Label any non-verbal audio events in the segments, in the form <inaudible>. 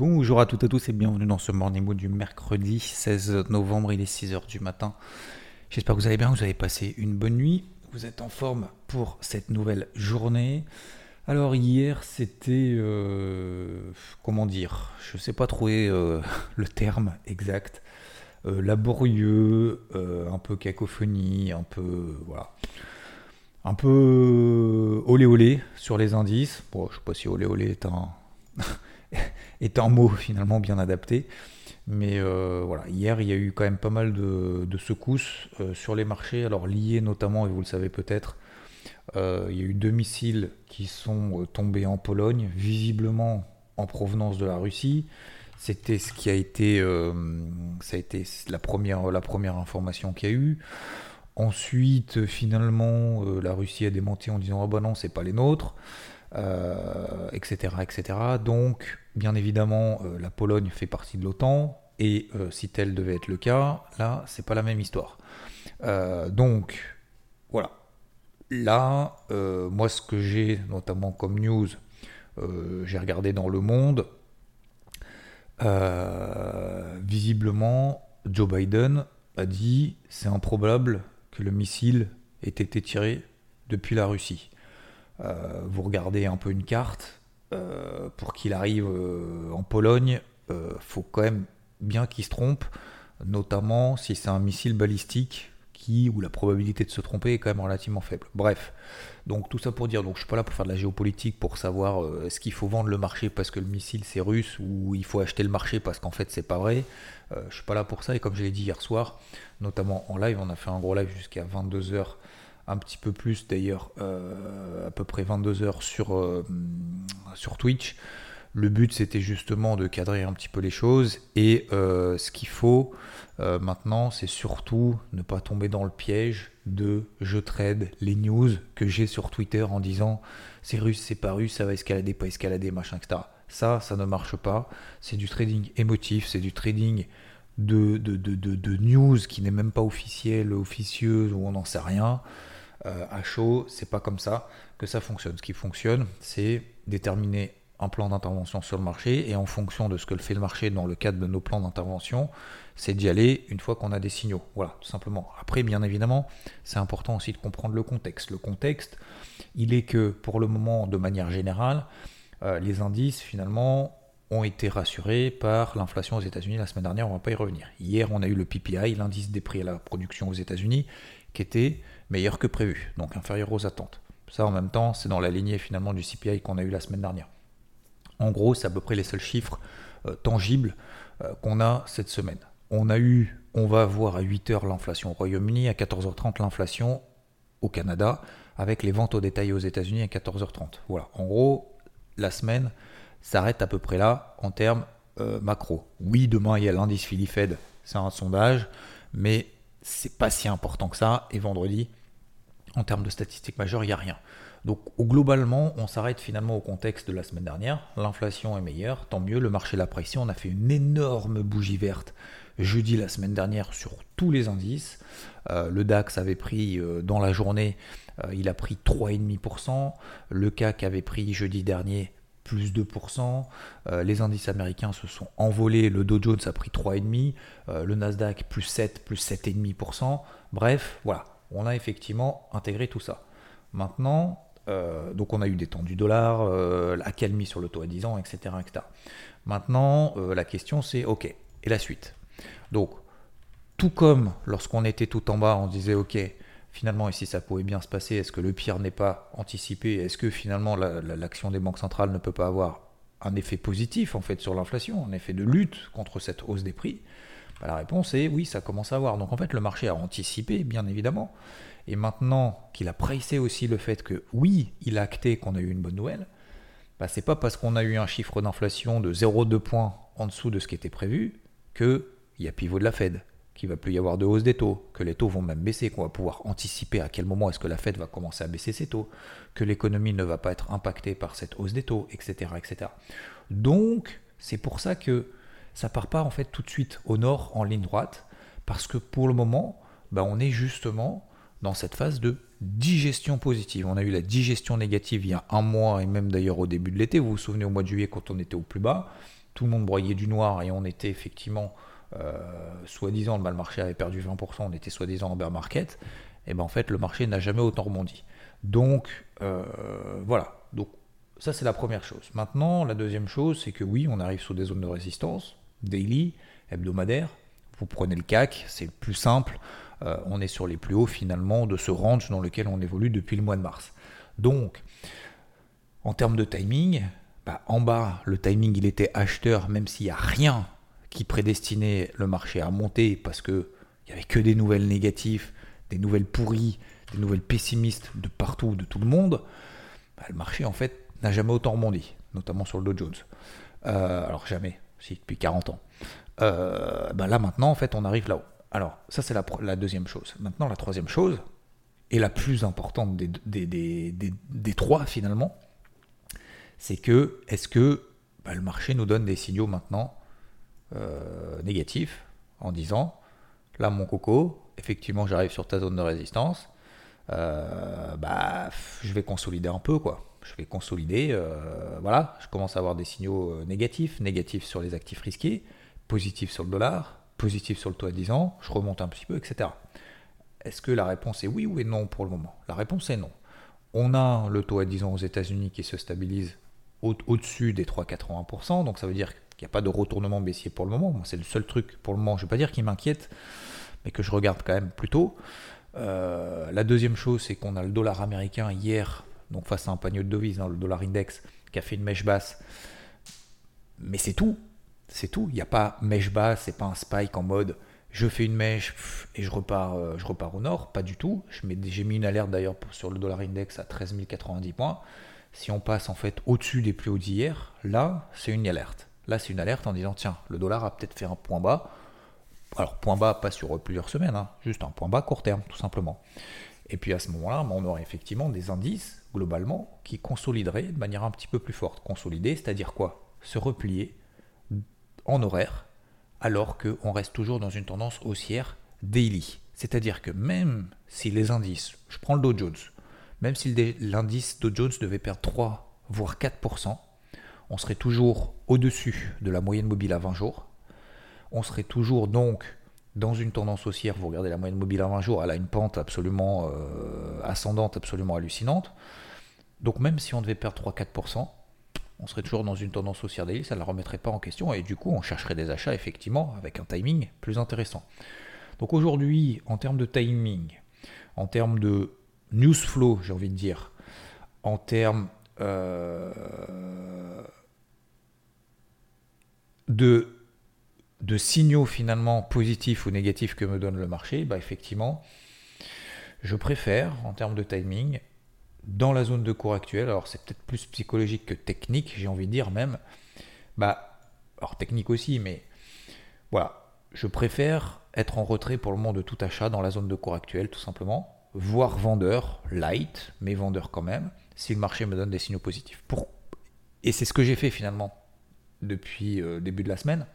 Bonjour à toutes et tous et bienvenue dans ce Morning Mood du mercredi 16 novembre, il est 6h du matin. J'espère que vous allez bien, vous avez passé une bonne nuit, vous êtes en forme pour cette nouvelle journée. Alors hier c'était, euh, comment dire, je ne sais pas trouver euh, <laughs> le terme exact, euh, laborieux, un peu cacophonie, un peu, voilà, un peu olé olé sur les indices. Bon, je sais pas si olé olé est un, <laughs> <laughs> est un mot finalement bien adapté. Mais euh, voilà, hier il y a eu quand même pas mal de, secousses euh, sur les marchés, alors liées notamment, et vous le savez peut-être, euh, il y a eu deux missiles qui sont tombés en Pologne, visiblement en provenance de la Russie. C'était ce qui a été, ça a été la première, la première information qu'il y a eu. Ensuite, finalement, la Russie a démenti en disant ah bah non, c'est pas les nôtres, etc., etc. Donc, bien évidemment, euh, la Pologne fait partie de l'OTAN et euh, si tel devait être le cas, là, c'est pas la même histoire. Euh, donc, voilà. Là, euh, moi, ce que j'ai notamment comme news, euh, j'ai regardé dans Le Monde. Euh, visiblement, Joe Biden a dit c'est improbable que le missile ait été tiré depuis la Russie. Euh, vous regardez un peu une carte, euh, pour qu'il arrive euh, en Pologne, faut quand même bien qu'il se trompe, notamment si c'est un missile balistique qui, où la probabilité de se tromper est quand même relativement faible. Bref, donc tout ça pour dire, donc je suis pas là pour faire de la géopolitique, pour savoir est-ce qu'il faut vendre le marché parce que le missile c'est russe ou il faut acheter le marché parce qu'en fait c'est pas vrai. Euh, je suis pas là pour ça et comme je l'ai dit hier soir, notamment en live, on a fait un gros live jusqu'à 22h, un petit peu plus d'ailleurs, euh, à peu près 22h sur, euh, sur Twitch. Le but c'était justement de cadrer un petit peu les choses et euh, ce qu'il faut maintenant c'est surtout ne pas tomber dans le piège de je trade les news que j'ai sur Twitter en disant c'est russe, c'est pas russe, ça va escalader, pas escalader, machin, etc. Ça, ça ne marche pas. C'est du trading émotif, c'est du trading de, de, de, news qui n'est même pas officiel, officieuse, ou on n'en sait rien. Euh, à chaud, c'est pas comme ça que ça fonctionne. Ce qui fonctionne, c'est déterminer un plan d'intervention sur le marché et en fonction de ce que fait le marché dans le cadre de nos plans d'intervention, c'est d'y aller une fois qu'on a des signaux. Voilà, tout simplement. Après, bien évidemment, c'est important aussi de comprendre le contexte. Le contexte, il est que pour le moment, de manière générale, euh, les indices finalement ont été rassurés par l'inflation aux États-Unis la semaine dernière, on ne va pas y revenir. Hier, on a eu le PPI, l'indice des prix à la production aux États-Unis, qui était meilleur que prévu, donc inférieur aux attentes. Ça, en même temps, c'est dans la lignée finalement du CPI qu'on a eu la semaine dernière. En gros, c'est à peu près les seuls chiffres euh, tangibles euh, qu'on a cette semaine. On a eu, on va avoir à 8h l'inflation au Royaume-Uni, à 14h30 l'inflation au Canada, avec les ventes au détail aux États-Unis à 14h30. Voilà, en gros, la semaine s'arrête à peu près là en termes euh, macro. Oui, demain il y a l'indice Philly Fed, c'est un sondage, mais c'est pas si important que ça. Et vendredi, en termes de statistiques majeures, il n'y a rien. Donc globalement, on s'arrête finalement au contexte de la semaine dernière. L'inflation est meilleure, tant mieux. Le marché l'apprécie. On a fait une énorme bougie verte jeudi la semaine dernière sur tous les indices. Euh, le DAX avait pris euh, dans la journée, euh, il a pris 3,5%. Le CAC avait pris jeudi dernier plus 2%. Euh, les indices américains se sont envolés. Le Dow Jones a pris 3,5%. Euh, le Nasdaq plus 7, plus 7,5%. Bref, voilà. On a effectivement intégré tout ça. Maintenant, euh, donc on a eu des temps du dollar, euh, l'accalmie sur le taux à 10 ans, etc. Maintenant, euh, la question c'est, ok, et la suite? Donc, tout comme lorsqu'on était tout en bas, on disait, ok, finalement, ici ça pouvait bien se passer, est-ce que le pire n'est pas anticipé? Est-ce que finalement la- la- l'action des banques centrales ne peut pas avoir un effet positif en fait sur l'inflation, un effet de lutte contre cette hausse des prix? Bah, La réponse est oui, ça commence à avoir. Donc en fait, le marché a anticipé, bien évidemment. Et maintenant qu'il a pricé aussi le fait que oui, il a acté qu'on a eu une bonne nouvelle, bah, c'est pas parce qu'on a eu un chiffre d'inflation de 0,2 points en dessous de ce qui était prévu qu'il y a pivot de la Fed, qu'il va plus y avoir de hausse des taux, que les taux vont même baisser, qu'on va pouvoir anticiper à quel moment est-ce que la Fed va commencer à baisser ses taux, que l'économie ne va pas être impactée par cette hausse des taux, etc. etc. Donc, c'est pour ça que ça part pas en fait tout de suite au nord en ligne droite, parce que pour le moment, bah, on est justement dans cette phase de digestion positive. On a eu la digestion négative il y a un mois et même d'ailleurs au début de l'été. Vous vous souvenez au mois de juillet quand on était au plus bas, tout le monde broyait du noir et on était effectivement, euh, soi-disant, le marché avait perdu 20%, on était soi-disant en bear market. Et bien en fait, le marché n'a jamais autant rebondi. Donc euh, voilà. Donc ça c'est la première chose. Maintenant, la deuxième chose, c'est que oui, on arrive sous des zones de résistance, daily, hebdomadaire. Vous prenez le CAC, c'est le plus simple. Euh, on est sur les plus hauts finalement de ce range dans lequel on évolue depuis le mois de mars. Donc, en termes de timing, bah, en bas, le timing il était acheteur, même s'il n'y a rien qui prédestinait le marché à monter parce qu'il n'y avait que des nouvelles négatives, des nouvelles pourries, des nouvelles pessimistes de partout, de tout le monde. Bah, le marché en fait n'a jamais autant rebondi, notamment sur le Dow Jones. Euh, alors jamais, si depuis 40 ans. Euh, bah, là maintenant en fait on arrive là-haut. Alors, ça, c'est la, deuxième chose. Maintenant, la troisième chose, et la plus importante des, des, trois finalement, c'est que est-ce que bah, le marché nous donne des signaux maintenant euh, négatifs en disant là mon coco, effectivement j'arrive sur ta zone de résistance, euh, bah je vais consolider un peu quoi. Je vais consolider, euh, voilà, je commence à avoir des signaux négatifs, négatifs sur les actifs risqués, positifs sur le dollar, positif sur le taux à 10 ans, je remonte un petit peu, etc. Est-ce que la réponse est oui ou non pour le moment? La réponse est non. On a le taux à 10 ans aux États-Unis qui se stabilise au-dessus des 3,81%, donc ça veut dire qu'il n'y a pas de retournement baissier pour le moment. c'est le seul truc pour le moment, je ne vais pas dire qui m'inquiète, mais que je regarde quand même plutôt. Euh, la deuxième chose, c'est qu'on a le dollar américain hier, donc face à un panier de devises, hein, le dollar index, qui a fait une mèche basse. Mais c'est tout. C'est tout. Il n'y a pas mèche basse, c'est pas un spike en mode je fais une mèche et je repars, euh, je repars au nord. Pas du tout. J'ai mis une alerte d'ailleurs sur le dollar index à 13 090 points. Si on passe en fait au-dessus des plus hauts d'hier, là c'est une alerte. Là c'est une alerte en disant tiens, le dollar a peut-être fait un point bas. Alors point bas pas sur plusieurs semaines, hein, juste un point bas court terme tout simplement. Et puis à ce moment-là, on aurait effectivement des indices globalement qui consolideraient de manière un petit peu plus forte. Consolider, c'est-à-dire quoi? Se replier en horaire, alors qu'on reste toujours dans une tendance haussière daily. C'est-à-dire que même si les indices, je prends le Dow Jones, même si l'indice Dow Jones devait perdre 3 voire 4%, on serait toujours au-dessus de la moyenne mobile à 20 jours. On serait toujours donc dans une tendance haussière. Vous regardez la moyenne mobile à 20 jours, elle a une pente absolument euh, ascendante, absolument hallucinante. Donc même si on devait perdre 3-4%, on serait toujours dans une tendance haussière daily, ça ne la remettrait pas en question et du coup on chercherait des achats effectivement avec un timing plus intéressant. Donc aujourd'hui, en termes de timing, en termes de news flow, j'ai envie de dire, en termes euh, de, de signaux finalement positifs ou négatifs que me donne le marché, bah effectivement, je préfère en termes de timing dans la zone de cours actuelle, alors c'est peut-être plus psychologique que technique, j'ai envie de dire même, bah, alors technique aussi, mais voilà, je préfère être en retrait pour le moment de tout achat dans la zone de cours actuelle, tout simplement, voire vendeur, light, mais vendeur quand même, si le marché me donne des signaux positifs. Et c'est ce que j'ai fait finalement depuis le euh, début de la semaine.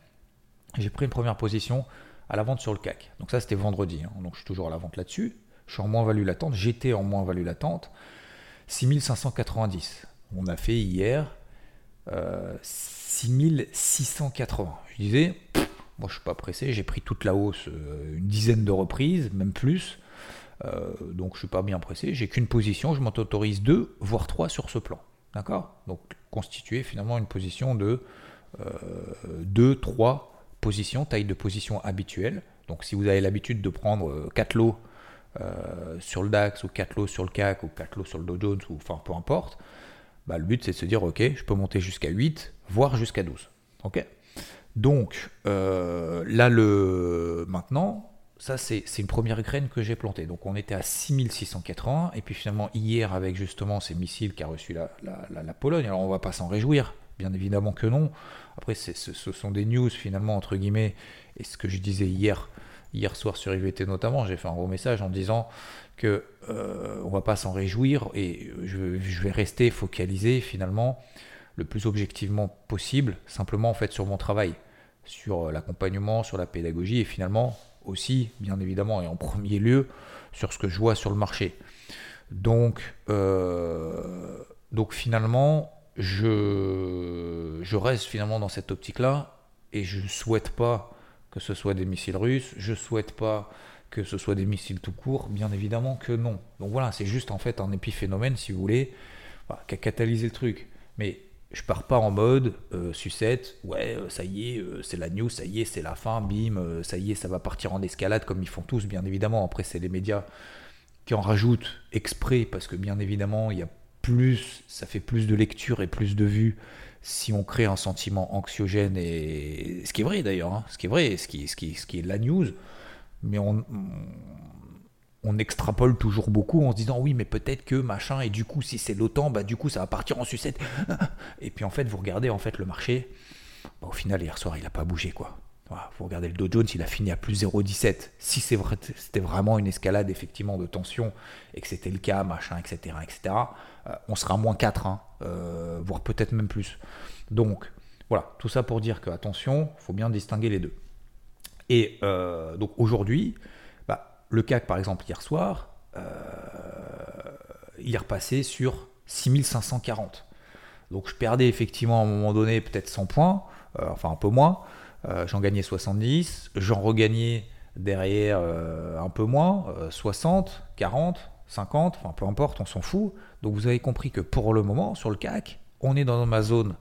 J'ai pris une première position à la vente sur le CAC. Donc ça c'était vendredi, hein. donc je suis toujours à la vente là-dessus. Je suis en moins-value latente, j'étais en moins-value latente. 6590. On a fait hier 6680. Euh, je disais, moi je suis pas pressé, j'ai pris toute la hausse euh, une dizaine de reprises, même plus. Euh, donc je suis pas bien pressé, j'ai qu'une position, je m'en autorise deux, voire trois sur ce plan. D'accord? Donc constituer finalement une position de 2, 3 taille de position habituelle. Donc si vous avez l'habitude de prendre 4 lots euh, sur le DAX ou 4 lots sur le CAC ou 4 lots sur le Dow Jones ou enfin peu importe, bah, le but c'est de se dire ok, je peux monter jusqu'à 8, voire jusqu'à 12. Ok? Donc euh, là le maintenant, ça c'est une première graine que j'ai plantée. Donc on était à 6680, et puis finalement hier avec justement ces missiles qu'a reçu la, la, Pologne, alors on va pas s'en réjouir, bien évidemment que non. Après ce, ce, sont des news finalement entre guillemets, et ce que je disais hier, hier soir sur IVT notamment, j'ai fait un gros message en disant que euh, on va pas s'en réjouir, et je, vais rester focalisé finalement le plus objectivement possible, simplement en fait sur mon travail, sur l'accompagnement, sur la pédagogie, et finalement aussi, bien évidemment, et en premier lieu, sur ce que je vois sur le marché. Donc, euh, donc finalement, je, reste finalement dans cette optique-là et je ne souhaite pas que ce soit des missiles russes, je ne souhaite pas que ce soit des missiles tout court, bien évidemment que non. Donc voilà, c'est juste en fait un épiphénomène, si vous voulez, qui a catalysé le truc. Mais je pars pas en mode euh, sucette, ouais, euh, ça y est, euh, c'est la news, ça y est, c'est la fin, bim, ça y est, ça va partir en escalade comme ils font tous, bien évidemment. Après, c'est les médias qui en rajoutent exprès parce que bien évidemment, il y a plus, ça fait plus de lectures et plus de vues si on crée un sentiment anxiogène et ce qui est vrai d'ailleurs, hein, ce qui est vrai, ce qui, ce qui, ce qui est la news, mais on on extrapole toujours beaucoup en se disant oui mais peut-être que machin et du coup si c'est l'OTAN bah du coup ça va partir en sucette. Et puis en fait vous regardez en fait le marché bah, au final hier soir il n'a pas bougé quoi vous regardez le Dow Jones il a fini à plus 0,17 si c'était vraiment une escalade effectivement de tension et que c'était le cas machin etc etc euh, on sera à moins 4 hein, euh, voire peut-être même plus donc voilà tout ça pour dire que attention faut bien distinguer les deux et euh, donc aujourd'hui le CAC, par exemple, hier soir, il est repassé sur 6540. Donc je perdais effectivement à un moment donné peut-être 100 points, enfin un peu moins. Euh, j'en gagnais 70, j'en regagnais derrière un peu moins, 60, 40, 50, enfin peu importe, on s'en fout. Donc vous avez compris que pour le moment, sur le CAC, on est dans ma zone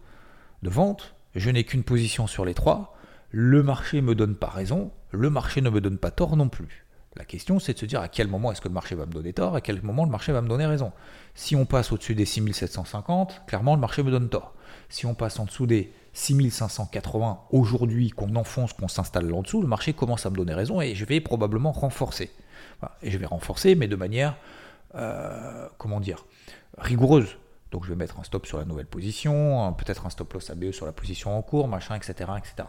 de vente, je n'ai qu'une position sur les trois, le marché ne me donne pas raison, le marché ne me donne pas tort non plus. La question, c'est de se dire à quel moment est-ce que le marché va me donner tort, à quel moment le marché va me donner raison. Si on passe au-dessus des 6750, clairement, le marché me donne tort. Si on passe en dessous des 6580 aujourd'hui, qu'on enfonce, qu'on s'installe là dessous, le marché commence à me donner raison et je vais probablement renforcer. Et je vais renforcer, mais de manière, euh, comment dire, rigoureuse. Donc je vais mettre un stop sur la nouvelle position, peut-être un stop loss ABE sur la position en cours, machin, etc. etc.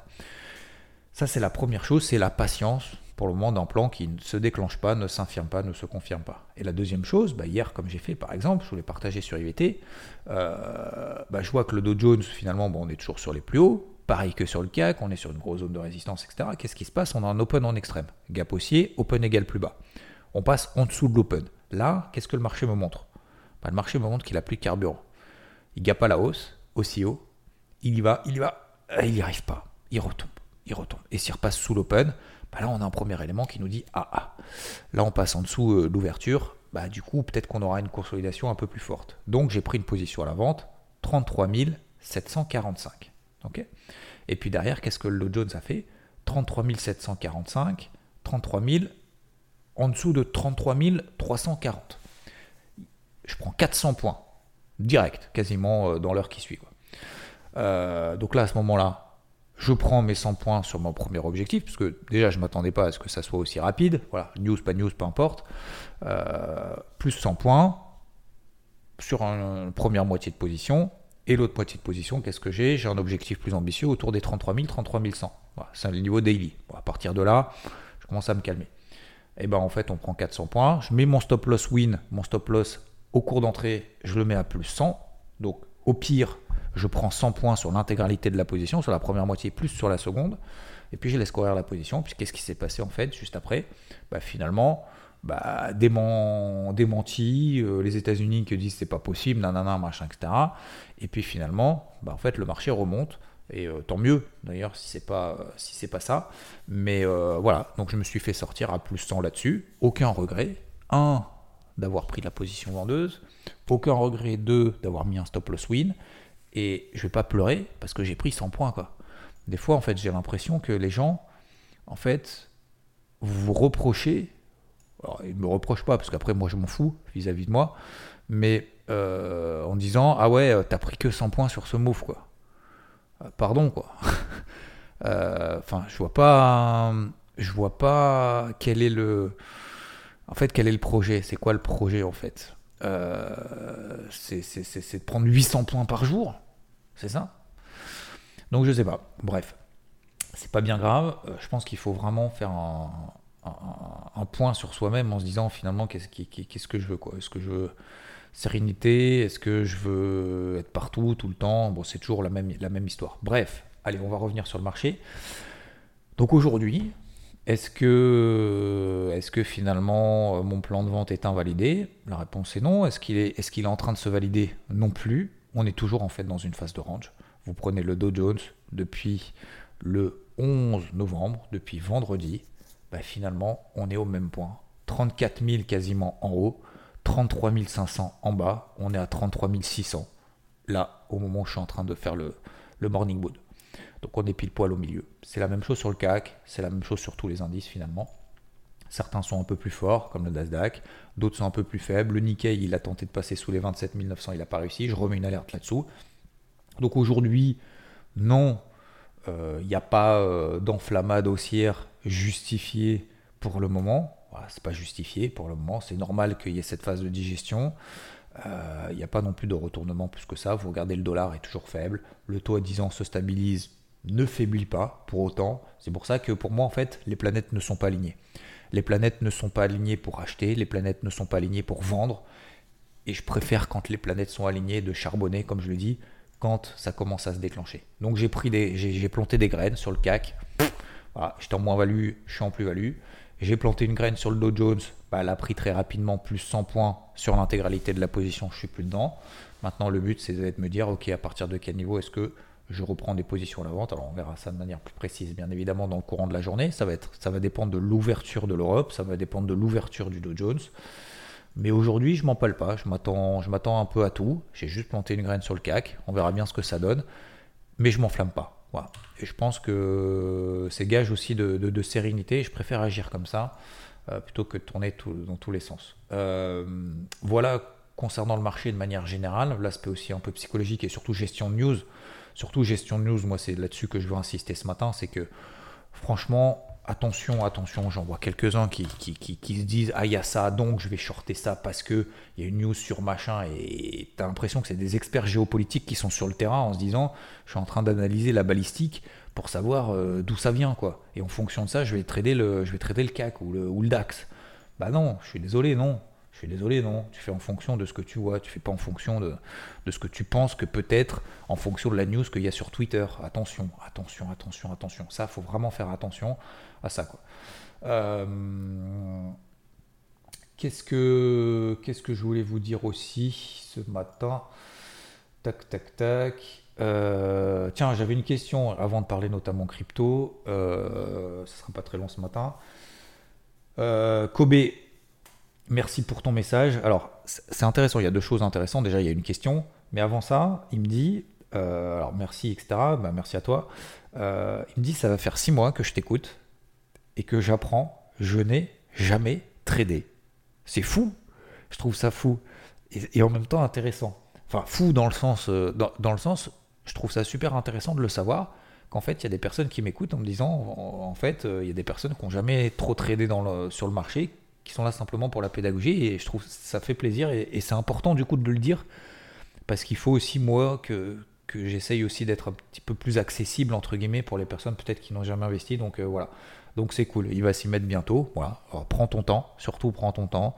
Ça, c'est la première chose, c'est la patience pour le moment d'un plan qui ne se déclenche pas, ne s'infirme pas, ne se confirme pas. Et la deuxième chose, bah, hier, comme j'ai fait par exemple, je voulais partager sur IVT, euh, bah, je vois que le Dow Jones, finalement, bon, on est toujours sur les plus hauts, pareil que sur le CAC, on est sur une grosse zone de résistance, etc. Qu'est-ce qui se passe? On a un open en extrême, gap haussier, open égal plus bas. On passe en dessous de l'open. Là, qu'est-ce que le marché me montre? Bah, Le marché me montre qu'il a plus de carburant. Il gappe à la hausse, aussi haut, il y va, il y va, il n'y arrive pas, il retombe, il retombe. Et s'il repasse sous l'open, bah là on a un premier élément qui nous dit ah ah. Là on passe en dessous euh, l'ouverture, bah du coup peut-être qu'on aura une consolidation un peu plus forte. Donc j'ai pris une position à la vente, 33 745. ok? Et puis derrière, qu'est-ce que le Dow Jones a fait? 33 745, 33 000 en dessous de 33 340. Je prends 400 points, direct, quasiment euh, dans l'heure qui suit. Euh, donc là, à ce moment-là, je prends mes 100 points sur mon premier objectif, parce que déjà je ne m'attendais pas à ce que ça soit aussi rapide. Voilà, news, pas news, peu importe. Euh, plus 100 points sur une première moitié de position. Et l'autre moitié de position, qu'est-ce que j'ai? J'ai un objectif plus ambitieux autour des 33 000, 33 100. Voilà, c'est le niveau daily. à partir de là, je commence à me calmer. Et ben en fait, on prend 400 points. Je mets mon stop loss win, mon stop loss au cours d'entrée, je le mets à plus 100. Donc au pire, je prends 100 points sur l'intégralité de la position, sur la première moitié plus sur la seconde, et puis je laisse courir la position. Puis qu'est-ce qui s'est passé en fait juste après? Bah, Finalement, bah, démenti, euh, les États-Unis qui disent c'est pas possible, nanana, machin, etc. Et puis finalement, bah, le marché remonte. Et euh, tant mieux d'ailleurs si c'est pas pas ça. Mais euh, voilà, donc je me suis fait sortir à plus 100 là-dessus. Aucun regret. Un, d'avoir pris la position vendeuse. Aucun regret. Deux, d'avoir mis un stop loss win. Et je vais pas pleurer parce que j'ai pris 100 points, quoi. Des fois, en fait, j'ai l'impression que les gens, en fait, vous reprochez. Alors, me reprochent pas parce qu'après, moi, je m'en fous vis-à-vis de moi. Mais euh, en disant, ah ouais, t'as pris que 100 points sur ce move, quoi. Euh, pardon, quoi. <laughs> Euh, enfin, je vois pas. je vois pas quel est le. En fait, quel est le projet C'est quoi le projet en fait? Euh, C'est de prendre 800 points par jour C'est ça? Donc je sais pas. Bref, c'est pas bien grave. Euh, je pense qu'il faut vraiment faire un, point sur soi-même en se disant finalement qu'est-ce que je veux quoi? Est-ce que je veux sérénité? Est-ce que je veux être partout tout le temps? Bon, c'est toujours la même, histoire. Bref, allez, on va revenir sur le marché. Donc aujourd'hui, est-ce que, finalement euh, mon plan de vente est invalidé? La réponse est non. Est-ce qu'il est, est, qu'il est en train de se valider? Non plus. On est toujours en fait dans une phase de range. Vous prenez le Dow Jones depuis le 11 novembre, depuis vendredi. Bah, finalement, on est au même point. 34 000 quasiment en haut, 33 500 en bas. On est à 33 600. Là, au moment où je suis en train de faire le, morning mood. Donc on est pile poil au milieu. C'est la même chose sur le CAC, c'est la même chose sur tous les indices finalement. Certains sont un peu plus forts, comme le Nasdaq, d'autres sont un peu plus faibles. Le Nikkei, il a tenté de passer sous les 27 900, il n'a pas réussi. Je remets une alerte là-dessous. Donc aujourd'hui, non, euh, il n'y a pas euh, d'enflammade haussière justifiée pour le moment. Voilà, c'est pas justifié pour le moment. C'est normal qu'il y ait cette phase de digestion. Euh, il n'y a pas non plus de retournement plus que ça. Vous regardez, le dollar est toujours faible. Le taux à 10 ans se stabilise ne faiblit pas pour autant. C'est pour ça que pour moi, en fait, les planètes ne sont pas alignées. Les planètes ne sont pas alignées pour acheter, les planètes ne sont pas alignées pour vendre. Et je préfère quand les planètes sont alignées de charbonner, comme je le dis, quand ça commence à se déclencher. Donc j'ai pris des, j'ai planté des graines sur le CAC. Voilà, j'étais en moins-value, je suis en plus-value. J'ai planté une graine sur le Dow Jones, bah, elle a pris très rapidement plus 100 points sur l'intégralité de la position, je suis plus dedans. Maintenant le but c'est de me dire, ok, à partir de quel niveau est-ce que je reprends des positions à la vente. Alors on verra ça de manière plus précise, bien évidemment, dans le courant de la journée. Ça va, être, ça va dépendre de l'ouverture de l'Europe, ça va dépendre de l'ouverture du Dow Jones. Mais aujourd'hui, je m'empale pas, je m'attends, un peu à tout. J'ai juste planté une graine sur le CAC, on verra bien ce que ça donne. Mais je m'enflamme pas. Et je pense que c'est gage aussi de, sérénité. Je préfère agir comme ça euh, plutôt que de tourner dans tous les sens. Euh, voilà concernant le marché de manière générale, l'aspect aussi un peu psychologique et surtout gestion de news surtout gestion de news, moi c'est là-dessus que je veux insister ce matin, c'est que franchement, attention, attention, j'en vois quelques-uns qui, se disent Ah, il y a ça, donc je vais shorter ça parce qu'il y a une news sur machin, et tu as l'impression que c'est des experts géopolitiques qui sont sur le terrain en se disant Je suis en train d'analyser la balistique pour savoir euh, d'où ça vient, quoi. Et en fonction de ça, je vais trader le, je vais trader le CAC ou le, ou le DAX. Bah non, je suis désolé, non. Je suis désolé, non. Tu fais en fonction de ce que tu vois, tu fais pas en fonction de, ce que tu penses que peut-être en fonction de la news qu'il y a sur Twitter. Attention, attention, attention, attention. Ça, faut vraiment faire attention à ça. Quoi. Euh, qu'est-ce que qu'est-ce que je voulais vous dire aussi ce matin? Tac, tac, tac. Euh, tiens, j'avais une question avant de parler notamment crypto. Euh, ce sera pas très long ce matin. Kobe, Merci pour ton message. Alors, c'est intéressant, il y a deux choses intéressantes. Déjà, il y a une question, mais avant ça, il me dit, euh, alors merci, etc. Bah, merci à toi. Euh, il me dit, ça va faire six mois que je t'écoute et que j'apprends, je n'ai jamais tradé. C'est fou. Je trouve ça fou. Et, en même temps intéressant. Enfin, fou dans le sens, euh, dans, le sens, je trouve ça super intéressant de le savoir qu'en fait, il y a des personnes qui m'écoutent en me disant, en, fait, il y a des personnes qui n'ont jamais trop tradé dans le, sur le marché, qui sont là simplement pour la pédagogie et je trouve que ça fait plaisir et, c'est important du coup de le dire parce qu'il faut aussi moi que, j'essaye aussi d'être un petit peu plus accessible entre guillemets pour les personnes peut-être qui n'ont jamais investi. Donc euh, voilà. Donc c'est cool. Il va s'y mettre bientôt. Voilà. Prends ton temps. Surtout prends ton temps.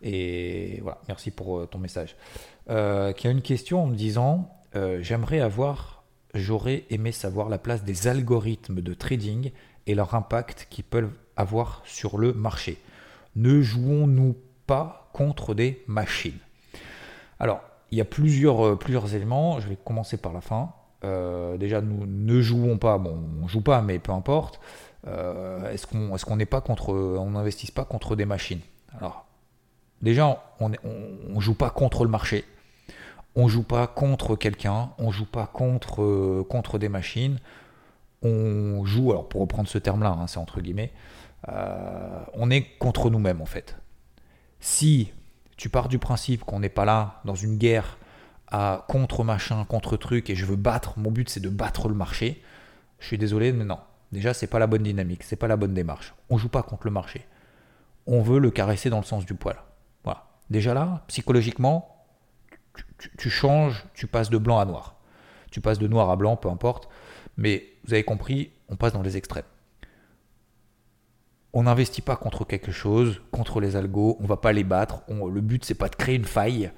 Et voilà. Merci pour euh, ton message. Euh, qui a une question en me disant euh, j'aimerais avoir j'aurais aimé savoir la place des algorithmes de trading et leur impact qu'ils peuvent avoir sur le marché ne jouons-nous pas contre des machines? Alors, il y a plusieurs, euh, plusieurs éléments. Je vais commencer par la fin. Euh, déjà, nous ne jouons pas. Bon, on joue pas, mais peu importe. Euh, est-ce qu'on est-ce n'est pas contre, on n'investisse pas contre des machines? Alors, déjà, on ne joue pas contre le marché. On joue pas contre quelqu'un. On joue pas contre contre des machines. On joue, alors pour reprendre ce terme-là, hein, c'est entre guillemets. Euh, on est contre nous-mêmes en fait. Si tu pars du principe qu'on n'est pas là dans une guerre à contre machin, contre truc, et je veux battre, mon but c'est de battre le marché, je suis désolé, mais non. Déjà, c'est pas la bonne dynamique, c'est pas la bonne démarche. On joue pas contre le marché. On veut le caresser dans le sens du poil. Voilà. Déjà là, psychologiquement, tu, changes, tu passes de blanc à noir. Tu passes de noir à blanc, peu importe. Mais vous avez compris, on passe dans les extrêmes. On n'investit pas contre quelque chose, contre les algos, on va pas les battre. le but, c'est pas de créer une faille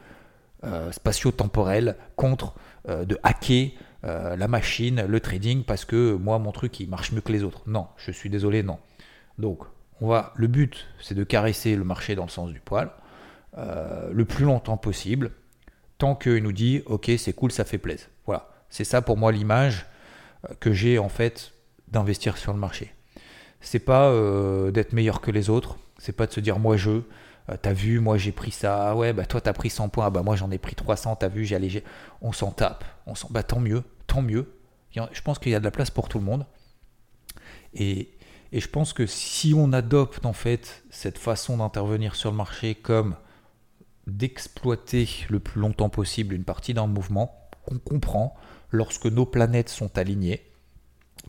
euh, spatio-temporelle contre, euh, de hacker euh, la machine, le trading, parce que moi, mon truc, il marche mieux que les autres. Non, je suis désolé, non. Donc, on va, le but, c'est de caresser le marché dans le sens du poil, le plus longtemps possible, tant qu'il nous dit, ok, c'est cool, ça fait plaisir. Voilà, c'est ça pour moi l'image que j'ai en fait d'investir sur le marché. C'est pas euh, d'être meilleur que les autres, c'est pas de se dire moi je, euh, t'as vu, moi j'ai pris ça, ah ouais, bah toi t'as pris 100 points, bah moi j'en ai pris 300, t'as vu, j'ai allégé. On s'en tape, on s'en... bah tant mieux, tant mieux. Je pense qu'il y a de la place pour tout le monde. Et, et je pense que si on adopte en fait cette façon d'intervenir sur le marché comme d'exploiter le plus longtemps possible une partie d'un mouvement, qu'on comprend lorsque nos planètes sont alignées,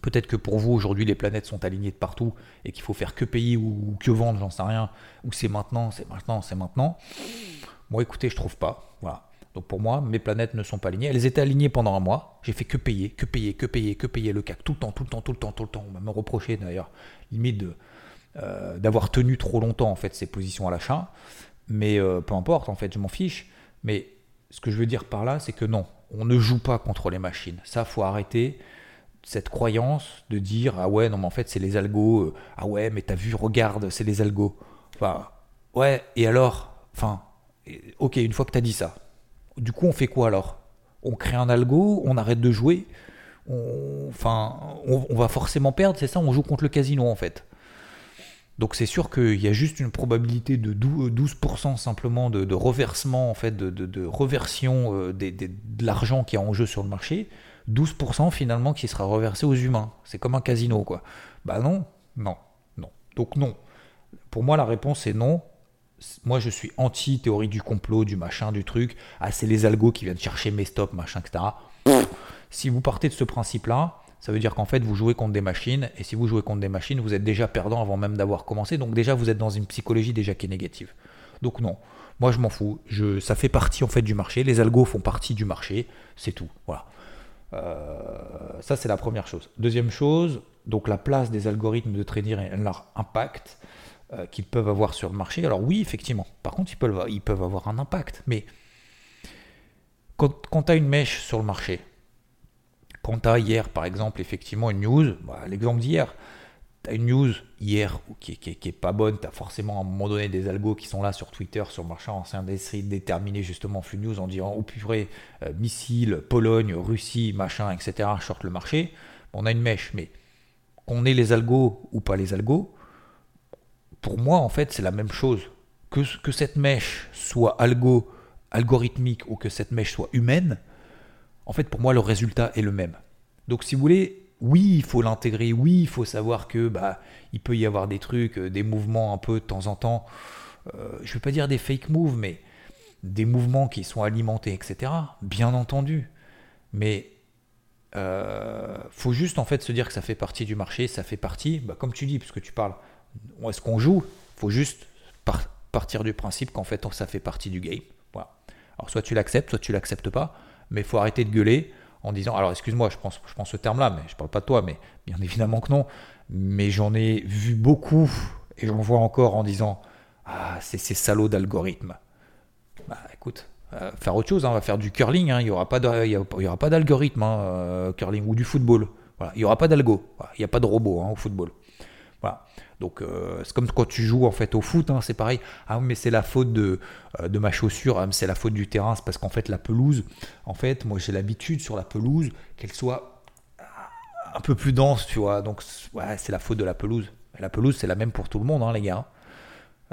Peut-être que pour vous, aujourd'hui, les planètes sont alignées de partout et qu'il faut faire que payer ou, que vendre, j'en sais rien. Ou c'est maintenant, c'est maintenant, c'est maintenant. Moi, écoutez, je trouve pas. Voilà. Donc pour moi, mes planètes ne sont pas alignées. Elles étaient alignées pendant un mois. J'ai fait que payer, que payer, que payer, que payer le CAC tout le temps, tout le temps, tout le temps, tout le temps. On va me reprocher d'ailleurs, limite euh, d'avoir tenu trop longtemps en fait ces positions à l'achat. Mais euh, peu importe, en fait, je m'en fiche. Mais ce que je veux dire par là, c'est que non, on ne joue pas contre les machines. Ça, faut arrêter cette croyance de dire ah ouais non mais en fait c'est les algos euh, ah ouais mais t'as vu regarde c'est les algos. Enfin ouais et alors enfin ok une fois que t'as dit ça du coup on fait quoi alors? On crée un algo on arrête de jouer enfin on, va forcément perdre c'est ça on joue contre le casino en fait. Donc c'est sûr qu'il y a juste une probabilité de 12% simplement de, reversement en fait de, reversion euh, de l'argent qui est en jeu sur le marché 12% finalement qui sera reversé aux humains. C'est comme un casino, quoi. Bah non, non, non. Donc non. Pour moi, la réponse est non. Moi, je suis anti-théorie du complot, du machin, du truc. Ah, c'est les algos qui viennent chercher mes stops, machin, etc. Si vous partez de ce principe-là, ça veut dire qu'en fait, vous jouez contre des machines. Et si vous jouez contre des machines, vous êtes déjà perdant avant même d'avoir commencé. Donc déjà, vous êtes dans une psychologie déjà qui est négative. Donc non. Moi, je m'en fous. Ça fait partie en fait du marché. Les algos font partie du marché. C'est tout. Voilà. Euh, ça, c'est la première chose. Deuxième chose, donc la place des algorithmes de trading et leur impact euh, qu'ils peuvent avoir sur le marché. Alors oui, effectivement. Par contre, ils peuvent, ils peuvent avoir un impact. Mais quand, quand tu as une mèche sur le marché, quand tu as hier, par exemple, effectivement, une news, bah, l'exemple d'hier, tu une news hier qui, qui, qui est pas bonne, tu as forcément à un moment donné des algos qui sont là sur Twitter, sur ancien d'essayer de déterminer justement flux news en disant au purée, euh, missile, Pologne, Russie, machin, etc., short le marché. On a une mèche, mais qu'on ait les algos ou pas les algos, pour moi en fait c'est la même chose. Que, que cette mèche soit algo, algorithmique ou que cette mèche soit humaine, en fait pour moi le résultat est le même. Donc si vous voulez, oui, il faut l'intégrer, oui, il faut savoir que bah il peut y avoir des trucs, euh, des mouvements un peu de temps en temps. Euh, je ne vais pas dire des fake moves, mais des mouvements qui sont alimentés, etc. Bien entendu. Mais euh, faut juste en fait se dire que ça fait partie du marché, ça fait partie, bah, comme tu dis, puisque tu parles, est-ce qu'on joue? Faut juste partir du principe qu'en fait ça fait partie du game. Voilà. Alors soit tu l'acceptes, soit tu l'acceptes pas, mais faut arrêter de gueuler en disant, alors excuse-moi, je pense, je pense ce terme-là, mais je parle pas de toi, mais bien évidemment que non. Mais j'en ai vu beaucoup et j'en vois encore en disant, ah, c'est ces salauds d'algorithmes. Bah écoute, euh, faire autre chose, hein, on va faire du curling, hein, il n'y aura pas d'algorithme, hein, euh, curling ou du football. Voilà, il n'y aura pas d'algo, il n'y a pas de robot au football. Voilà. Donc euh, c'est comme quand tu joues en fait au foot, hein, c'est pareil. Ah mais c'est la faute de, euh, de ma chaussure, ah, c'est la faute du terrain, c'est parce qu'en fait la pelouse, en fait moi j'ai l'habitude sur la pelouse qu'elle soit un peu plus dense, tu vois. Donc ouais, c'est la faute de la pelouse. La pelouse c'est la même pour tout le monde, hein, les gars.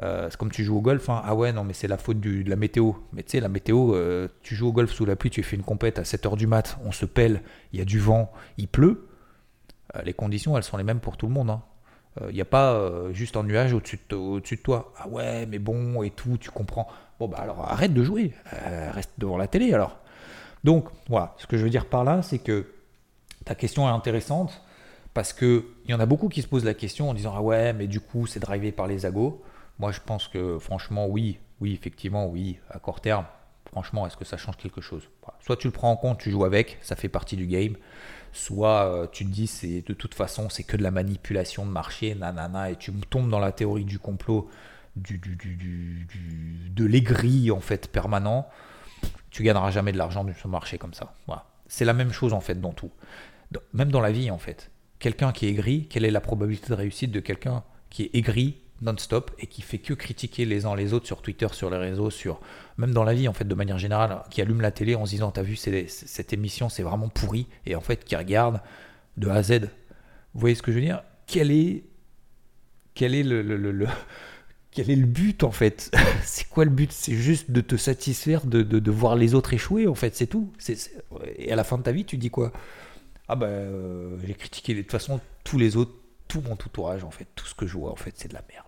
Euh, c'est comme tu joues au golf, hein. ah ouais non mais c'est la faute de la météo. Mais tu sais la météo, tu joues au golf sous la pluie, tu fais une compète à 7h du mat, on se pèle, il y a du vent, il pleut. les conditions elles sont les mêmes pour tout le monde. Hein. Il euh, n'y a pas euh, juste un nuage au-dessus de, toi. Ah ouais, mais bon, et tout, tu comprends. Bon, bah alors arrête de jouer, euh, reste devant la télé alors. Donc, voilà, ce que je veux dire par là, c'est que ta question est intéressante Parce qu'il y en a beaucoup qui se posent la question en disant Ah ouais, mais du coup, c'est drivé par les agos. Moi, je pense que franchement, oui, oui, effectivement, oui, à court terme, franchement, est-ce que ça change quelque chose? Soit tu le prends en compte, tu joues avec, ça fait partie du game. Soit euh, tu te dis, c'est de toute façon, c'est que de la manipulation de marché, nanana, et tu tombes dans la théorie du complot, du, de l'aigri en fait permanent. Tu gagneras jamais de l'argent sur le marché comme ça. Voilà. C'est la même chose en fait dans tout. Même dans la vie en fait. Quelqu'un qui est aigri, quelle est la probabilité de réussite de quelqu'un qui est aigri non-stop et qui fait que critiquer les uns les autres sur Twitter, sur les réseaux, sur même dans la vie en fait de manière générale, qui allume la télé en se disant t'as vu cette émission c'est vraiment pourri et en fait qui regarde de A à Z. Vous voyez ce que je veux dire? Quel est quel est le, <laughs> quel est le but en fait? <laughs> C'est quoi le but? C'est juste de te satisfaire de, de, voir les autres échouer en fait, c'est tout. Et à la fin de ta vie, tu dis quoi? Ah ben j'ai critiqué de toute façon tous les autres, tout mon entourage en fait, tout ce que je vois en fait, c'est de la merde.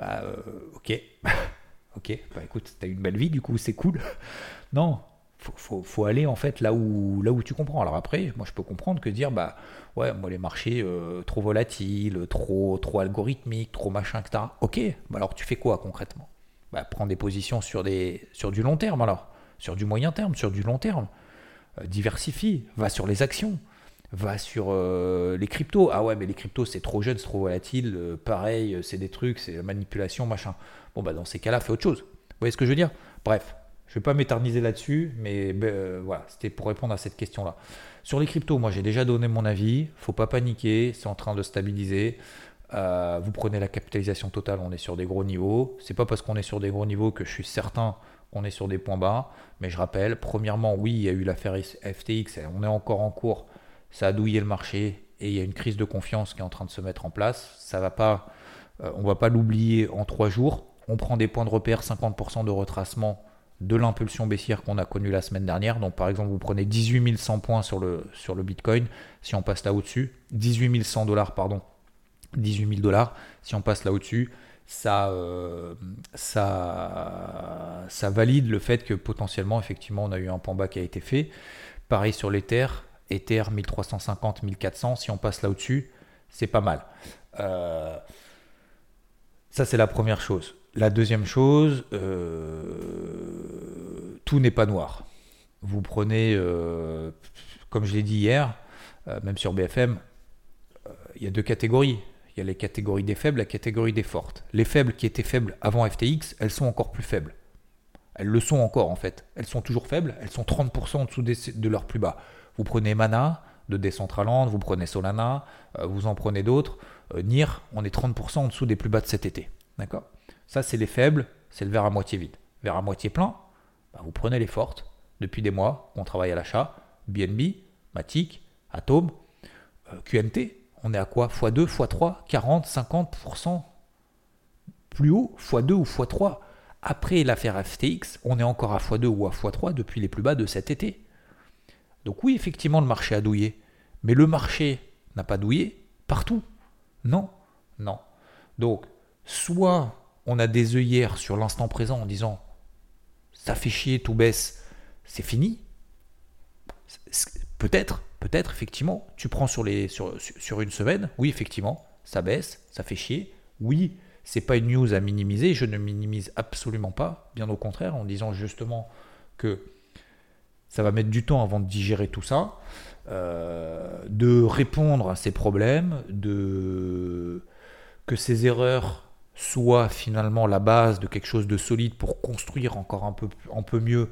Bah, euh, ok. <laughs> ok, bah écoute, t'as une belle vie, du coup, c'est cool. <laughs> non, faut, faut, aller en fait là où, là où tu comprends. Alors après, moi je peux comprendre que dire, bah ouais, moi les marchés euh, trop volatiles, trop, trop algorithmiques, trop machin, etc. Ok, bah alors tu fais quoi concrètement? Bah prends des positions sur, des, sur du long terme alors, sur du moyen terme, sur du long terme. Euh, diversifie, va sur les actions va sur euh, les cryptos. Ah ouais, mais les cryptos, c'est trop jeune, c'est trop volatile. Euh, pareil, euh, c'est des trucs, c'est la manipulation, machin. Bon, bah dans ces cas-là, fais autre chose. Vous voyez ce que je veux dire? Bref, je vais pas m'éterniser là-dessus, mais ben, voilà, c'était pour répondre à cette question-là. Sur les cryptos, moi j'ai déjà donné mon avis. Faut pas paniquer, c'est en train de stabiliser. vous prenez la capitalisation totale, on est sur des gros niveaux. C'est pas parce qu'on est sur des gros niveaux que je suis certain qu'on est sur des points bas. Mais je rappelle, premièrement, oui, il y a eu l'affaire FTX, on est encore en cours ça a douillé le marché et il y a une crise de confiance qui est en train de se mettre en place. Ça va pas, euh, on va pas l'oublier en trois jours. On prend des points de repère, 50% de retracement de l'impulsion baissière qu'on a connue la semaine dernière. Donc par exemple, vous prenez 18 100 points sur le, sur le Bitcoin, si on passe là au-dessus, 18 100 dollars, pardon, 18 000 dollars, si on passe là au-dessus, ça, euh, ça, ça valide le fait que potentiellement, effectivement, on a eu un point bas qui a été fait. Pareil sur l'Ether, Ether 1350, 1400, si on passe là au-dessus, c'est pas mal. Euh, ça, c'est la première chose. La deuxième chose, euh, tout n'est pas noir. Vous prenez, euh, comme je l'ai dit hier, même sur BFM, il y a deux catégories. Il y a les catégories des faibles, la catégorie des fortes. Les faibles qui étaient faibles avant FTX, elles sont encore plus faibles. Elles le sont encore en fait. Elles sont toujours faibles, elles sont 30% en dessous de leur plus bas. Vous prenez Mana de Decentraland, vous prenez Solana, euh, vous en prenez d'autres. Euh, NIR, on est 30% en dessous des plus bas de cet été. D'accord? Ça, c'est les faibles, c'est le verre à moitié vide. Verre à moitié plein, bah, vous prenez les fortes. Depuis des mois, on travaille à l'achat. BNB, Matic, Atom, euh, QNT, on est à quoi? X2, x3, 40, 50% plus haut, x2 ou x3. Après l'affaire FTX, on est encore à x2 ou à x3 depuis les plus bas de cet été. Donc oui, effectivement, le marché a douillé. Mais le marché n'a pas douillé partout. Non, non. Donc, soit on a des œillères sur l'instant présent en disant ça fait chier, tout baisse, c'est fini. Peut-être, peut-être, effectivement, tu prends sur, une semaine, oui, effectivement, ça baisse, ça fait chier. Oui, c'est pas une news à minimiser, je ne minimise absolument pas, bien au contraire, en disant justement que ça va mettre du temps avant de digérer tout ça, euh, de répondre à ces problèmes, de que ces erreurs soient finalement la base de quelque chose de solide pour construire encore un peu, un peu mieux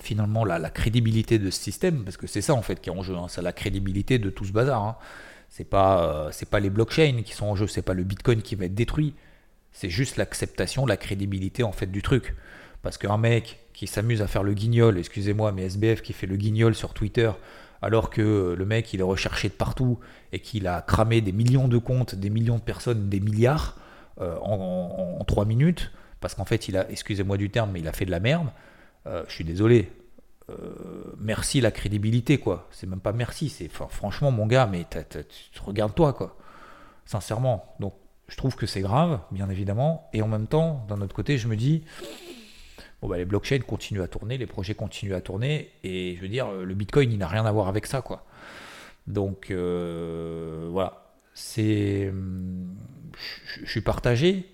finalement la, crédibilité de ce système, parce que c'est ça en fait qui est en jeu, hein. c'est la crédibilité de tout ce bazar. Hein. C'est pas, euh, pas les blockchains qui sont en jeu, c'est pas le Bitcoin qui va être détruit, c'est juste l'acceptation, la crédibilité en fait du truc. Parce qu'un mec qui s'amuse à faire le guignol, excusez-moi, mais SBF qui fait le guignol sur Twitter, alors que le mec il est recherché de partout et qu'il a cramé des millions de comptes, des millions de personnes, des milliards euh, en, trois minutes, parce qu'en fait il a, excusez-moi du terme, mais il a fait de la merde. Euh, je suis désolé. Euh, merci la crédibilité quoi. C'est même pas merci, c'est franchement mon gars, mais regarde-toi quoi. Sincèrement. Donc je trouve que c'est grave, bien évidemment, et en même temps, d'un autre côté, je me dis bon, bah, les blockchains continuent à tourner, les projets continuent à tourner, et je veux dire, le Bitcoin, il n'a rien à voir avec ça, quoi. Donc voilà, c'est, je suis partagé,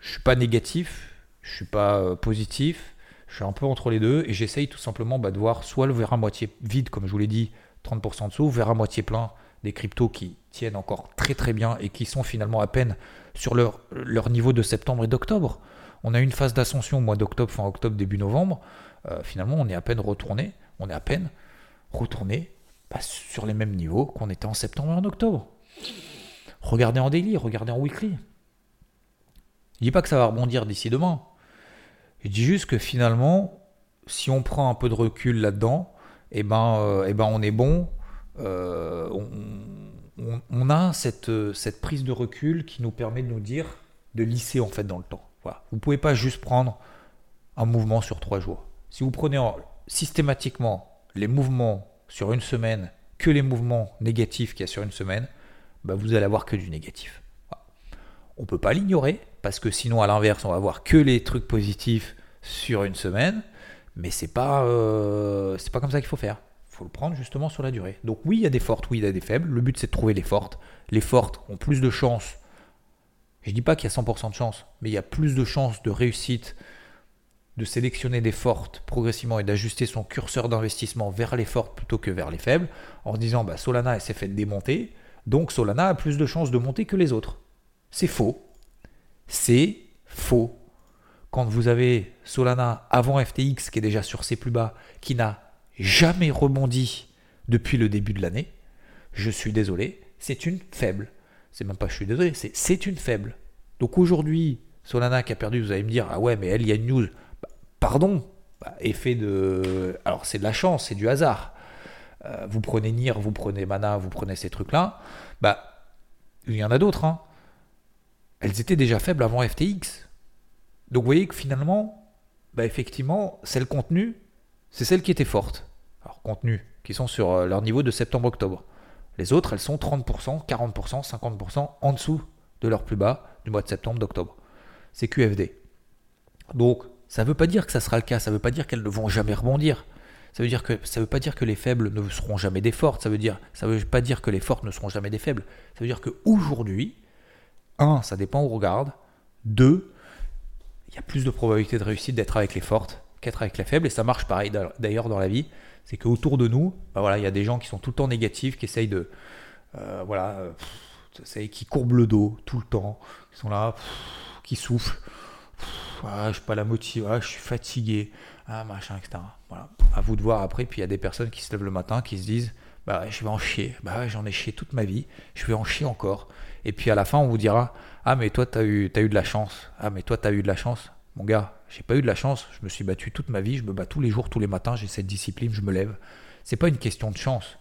je suis pas négatif, je suis pas positif, je suis un peu entre les deux et j'essaye tout simplement bah, de voir soit le verre à moitié vide, comme je vous l'ai dit, 30% dessous, verre à moitié plein, des cryptos qui tiennent encore très très bien et qui sont finalement à peine sur leur, leur niveau de septembre et d'octobre. On a une phase d'ascension au mois d'octobre, fin octobre, début novembre. Euh, finalement, on est à peine retourné, on est à peine retourné bah, sur les mêmes niveaux qu'on était en septembre et en octobre. Regardez en daily, regardez en weekly. Je dis pas que ça va rebondir d'ici demain. Je dis juste que finalement, si on prend un peu de recul là-dedans, eh ben, euh, eh ben on est bon. Euh, on, a cette, cette prise de recul qui nous permet de nous dire, de lisser en fait dans le temps. Vous ne pouvez pas juste prendre un mouvement sur trois jours. Si vous prenez systématiquement les mouvements sur une semaine que les mouvements négatifs qu'il y a sur une semaine, bah vous allez avoir que du négatif. On ne peut pas l'ignorer parce que sinon à l'inverse on va avoir que les trucs positifs sur une semaine, mais c'est pas euh, pas comme ça qu'il faut faire. Il faut le prendre justement sur la durée. Donc oui, il y a des fortes, oui, il y a des faibles. Le but c'est de trouver les fortes. Les fortes ont plus de chances je ne dis pas qu'il y a 100% de chance, mais il y a plus de chances de réussite de sélectionner des fortes progressivement et d'ajuster son curseur d'investissement vers les fortes plutôt que vers les faibles, en disant bah, Solana s'est fait démonter, donc Solana a plus de chances de monter que les autres. C'est faux. C'est faux. Quand vous avez Solana avant FTX qui est déjà sur ses plus bas, qui n'a jamais rebondi depuis le début de l'année, je suis désolé, c'est une faible c'est même pas je suis désolé, c'est une faible. Donc aujourd'hui, Solana qui a perdu, vous allez me dire, ah ouais, mais elle, il y a une news. Bah, pardon, bah, effet de. Alors c'est de la chance, c'est du hasard. Euh, vous prenez NIR, vous prenez Mana, vous prenez ces trucs-là. Bah, il y en a d'autres. Hein. Elles étaient déjà faibles avant FTX. Donc vous voyez que finalement, bah, effectivement, celle contenu, c'est celle qui était forte. Alors contenu, qui sont sur euh, leur niveau de septembre-octobre. Les autres, elles sont 30%, 40%, 50% en dessous de leur plus bas du mois de septembre, d'octobre. C'est QFD. Donc, ça ne veut pas dire que ça sera le cas, ça ne veut pas dire qu'elles ne vont jamais rebondir. Ça veut que veut pas dire que les faibles ne seront jamais des fortes. Ça veut dire, ça veut pas dire que les fortes ne seront jamais des faibles. Ça veut dire qu'aujourd'hui, un, ça dépend où on regarde. Deux, il y a plus de probabilité de réussite d'être avec les fortes qu'être avec les faibles. Et ça marche pareil d'ailleurs dans la vie c'est qu'autour de nous, bah voilà, il y a des gens qui sont tout le temps négatifs, qui essayent de, euh, voilà, qui courbent le dos tout le temps, qui sont là, qui soufflent. Ah, je suis pas la motive, ah, je suis fatigué, ah, machin, etc. Voilà. À vous de voir après. Puis il y a des personnes qui se lèvent le matin, qui se disent, bah, je vais en chier. Bah, j'en ai chié toute ma vie, je vais en chier encore. Et puis à la fin, on vous dira, ah, mais toi, tu as eu, as eu de la chance. Ah, mais toi, tu as eu de la chance. Mon gars, j'ai pas eu de la chance, je me suis battu toute ma vie, je me bats tous les jours, tous les matins, j'ai cette discipline, je me lève. C'est pas une question de chance.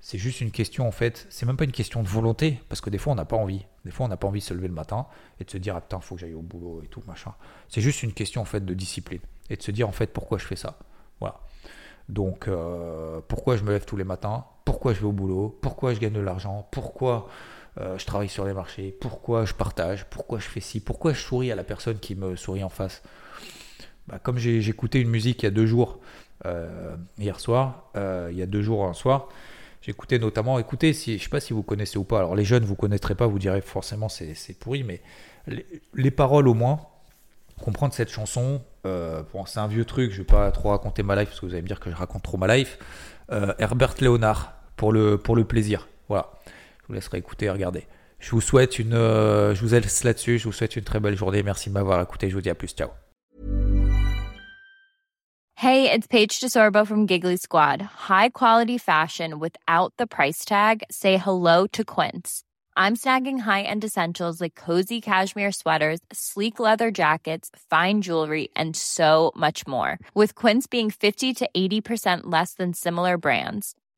C'est juste une question en fait, c'est même pas une question de volonté, parce que des fois on n'a pas envie. Des fois on n'a pas envie de se lever le matin et de se dire ah putain faut que j'aille au boulot et tout machin. C'est juste une question en fait de discipline et de se dire en fait pourquoi je fais ça. Voilà. Donc euh, pourquoi je me lève tous les matins, pourquoi je vais au boulot, pourquoi je gagne de l'argent, pourquoi euh, je travaille sur les marchés, pourquoi je partage, pourquoi je fais ci, pourquoi je souris à la personne qui me sourit en face? Bah, comme écouté une musique il y a deux jours, euh, hier soir, euh, il y a deux jours un soir, j'écoutais notamment, écoutez, si, je ne sais pas si vous connaissez ou pas, alors les jeunes vous connaîtrez pas, vous direz forcément c'est pourri, mais les, paroles au moins, comprendre cette chanson, bon, c'est un vieux truc, je vais pas trop raconter ma life parce que vous allez me dire que je raconte trop ma life. Herbert Léonard, pour le, pour le plaisir. Voilà, je vous laisserai écouter et regarder. Je vous souhaite une, euh, je vous laisse là-dessus, je vous souhaite une très belle journée, merci de m'avoir écouté, je vous dis à plus, ciao. Hey, it's Paige DeSorbo from Giggly Squad. High quality fashion without the price tag. Say hello to Quince. I'm snagging high-end essentials like cozy cashmere sweaters, sleek leather jackets, fine jewelry, and so much more. With Quince being 50 to 80% less than similar brands.